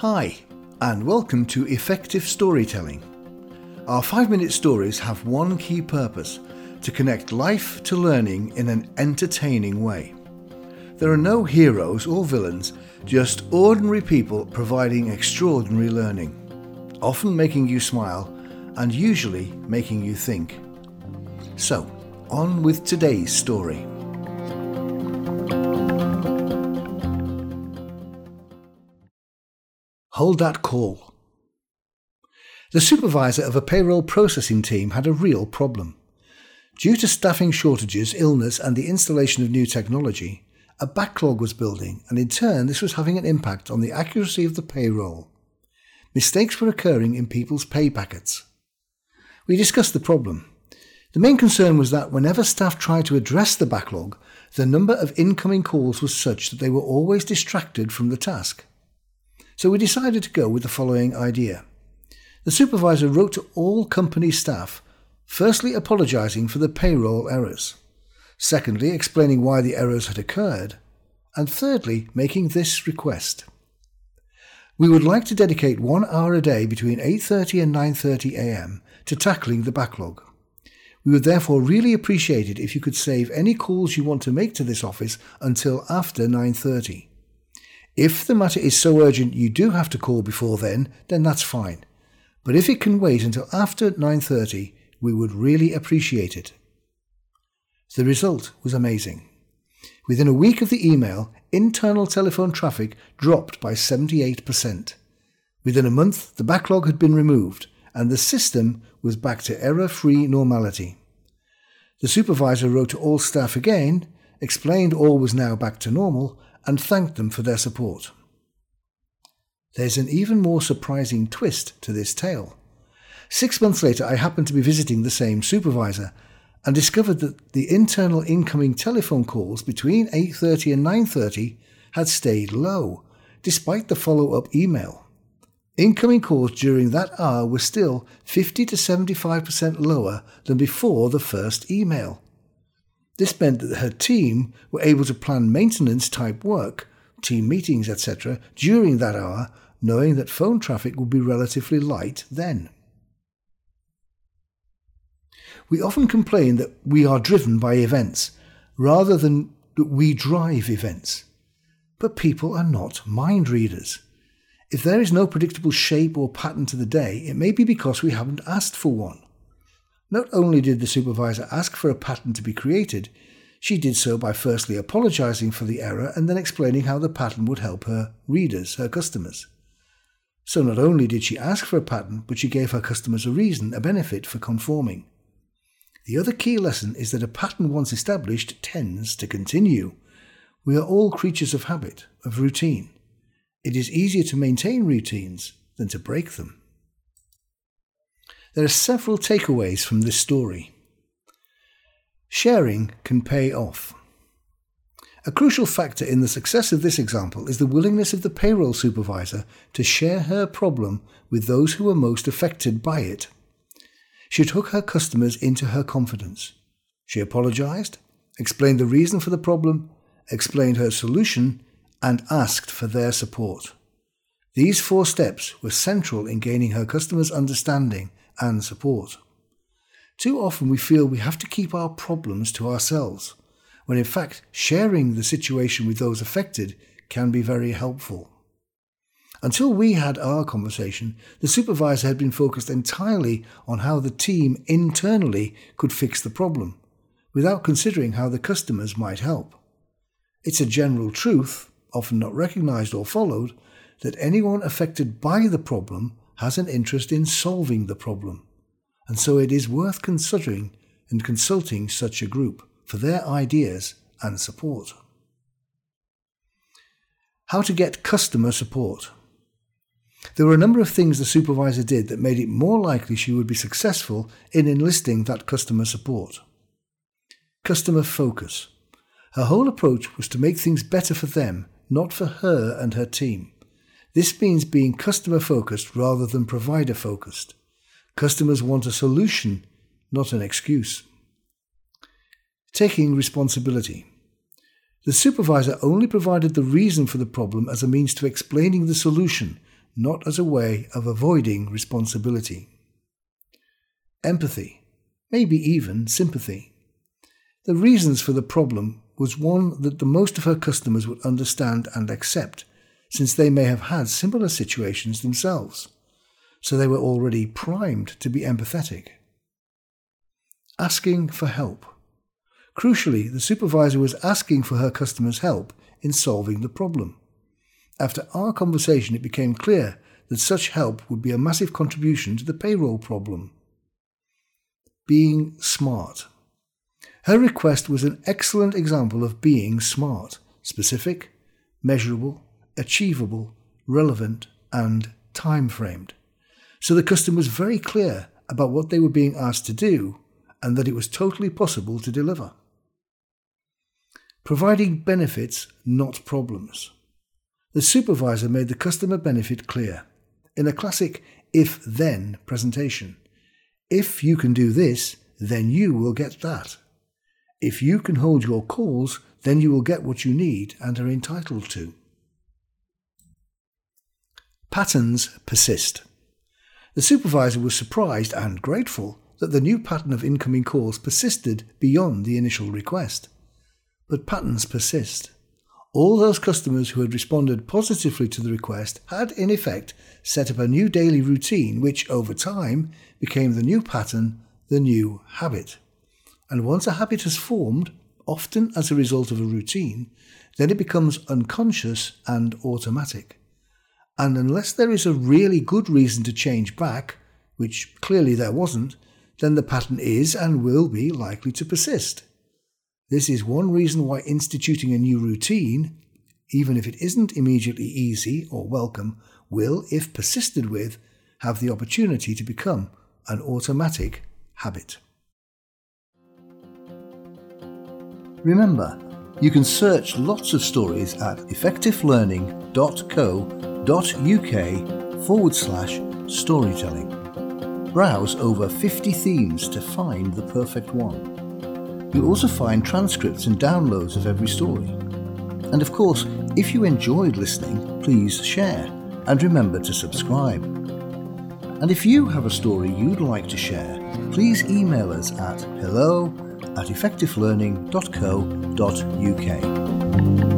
Hi, and welcome to Effective Storytelling. Our five minute stories have one key purpose to connect life to learning in an entertaining way. There are no heroes or villains, just ordinary people providing extraordinary learning, often making you smile and usually making you think. So, on with today's story. Hold that call. The supervisor of a payroll processing team had a real problem. Due to staffing shortages, illness, and the installation of new technology, a backlog was building, and in turn, this was having an impact on the accuracy of the payroll. Mistakes were occurring in people's pay packets. We discussed the problem. The main concern was that whenever staff tried to address the backlog, the number of incoming calls was such that they were always distracted from the task. So we decided to go with the following idea. The supervisor wrote to all company staff, firstly apologising for the payroll errors, secondly explaining why the errors had occurred, and thirdly making this request. We would like to dedicate one hour a day between 8.30 and 9.30 am to tackling the backlog. We would therefore really appreciate it if you could save any calls you want to make to this office until after 9.30. If the matter is so urgent you do have to call before then, then that's fine. But if it can wait until after 9:30, we would really appreciate it. The result was amazing. Within a week of the email, internal telephone traffic dropped by 78%. Within a month, the backlog had been removed and the system was back to error-free normality. The supervisor wrote to all staff again, explained all was now back to normal, and thanked them for their support. There's an even more surprising twist to this tale. Six months later, I happened to be visiting the same supervisor and discovered that the internal incoming telephone calls between 8:30 and 9:30 had stayed low despite the follow-up email. Incoming calls during that hour were still 50 to 75% lower than before the first email. This meant that her team were able to plan maintenance type work, team meetings, etc., during that hour, knowing that phone traffic would be relatively light then. We often complain that we are driven by events rather than that we drive events. But people are not mind readers. If there is no predictable shape or pattern to the day, it may be because we haven't asked for one. Not only did the supervisor ask for a pattern to be created, she did so by firstly apologizing for the error and then explaining how the pattern would help her readers, her customers. So not only did she ask for a pattern, but she gave her customers a reason, a benefit for conforming. The other key lesson is that a pattern once established tends to continue. We are all creatures of habit, of routine. It is easier to maintain routines than to break them. There are several takeaways from this story. Sharing can pay off. A crucial factor in the success of this example is the willingness of the payroll supervisor to share her problem with those who are most affected by it. She took her customers into her confidence. She apologized, explained the reason for the problem, explained her solution, and asked for their support. These four steps were central in gaining her customers' understanding and support. Too often we feel we have to keep our problems to ourselves, when in fact sharing the situation with those affected can be very helpful. Until we had our conversation, the supervisor had been focused entirely on how the team internally could fix the problem, without considering how the customers might help. It's a general truth, often not recognized or followed, that anyone affected by the problem has an interest in solving the problem, and so it is worth considering and consulting such a group for their ideas and support. How to get customer support. There were a number of things the supervisor did that made it more likely she would be successful in enlisting that customer support. Customer focus. Her whole approach was to make things better for them, not for her and her team. This means being customer focused rather than provider focused. Customers want a solution, not an excuse. Taking responsibility. The supervisor only provided the reason for the problem as a means to explaining the solution, not as a way of avoiding responsibility. Empathy, maybe even sympathy. The reasons for the problem was one that the most of her customers would understand and accept, since they may have had similar situations themselves, so they were already primed to be empathetic. Asking for help. Crucially, the supervisor was asking for her customers' help in solving the problem. After our conversation, it became clear that such help would be a massive contribution to the payroll problem. Being smart. Her request was an excellent example of being smart, specific, measurable, achievable, relevant, and time framed. So the customer was very clear about what they were being asked to do and that it was totally possible to deliver. Providing benefits, not problems. The supervisor made the customer benefit clear in a classic if then presentation. If you can do this, then you will get that. If you can hold your calls, then you will get what you need and are entitled to. Patterns persist. The supervisor was surprised and grateful that the new pattern of incoming calls persisted beyond the initial request. But patterns persist. All those customers who had responded positively to the request had, in effect, set up a new daily routine, which over time became the new pattern, the new habit. And once a habit has formed, often as a result of a routine, then it becomes unconscious and automatic. And unless there is a really good reason to change back, which clearly there wasn't, then the pattern is and will be likely to persist. This is one reason why instituting a new routine, even if it isn't immediately easy or welcome, will, if persisted with, have the opportunity to become an automatic habit. Remember, you can search lots of stories at effectivelearning.co.uk forward slash storytelling. Browse over 50 themes to find the perfect one. You'll also find transcripts and downloads of every story. And of course, if you enjoyed listening, please share and remember to subscribe. And if you have a story you'd like to share, please email us at hello at effectivelearning.co.uk.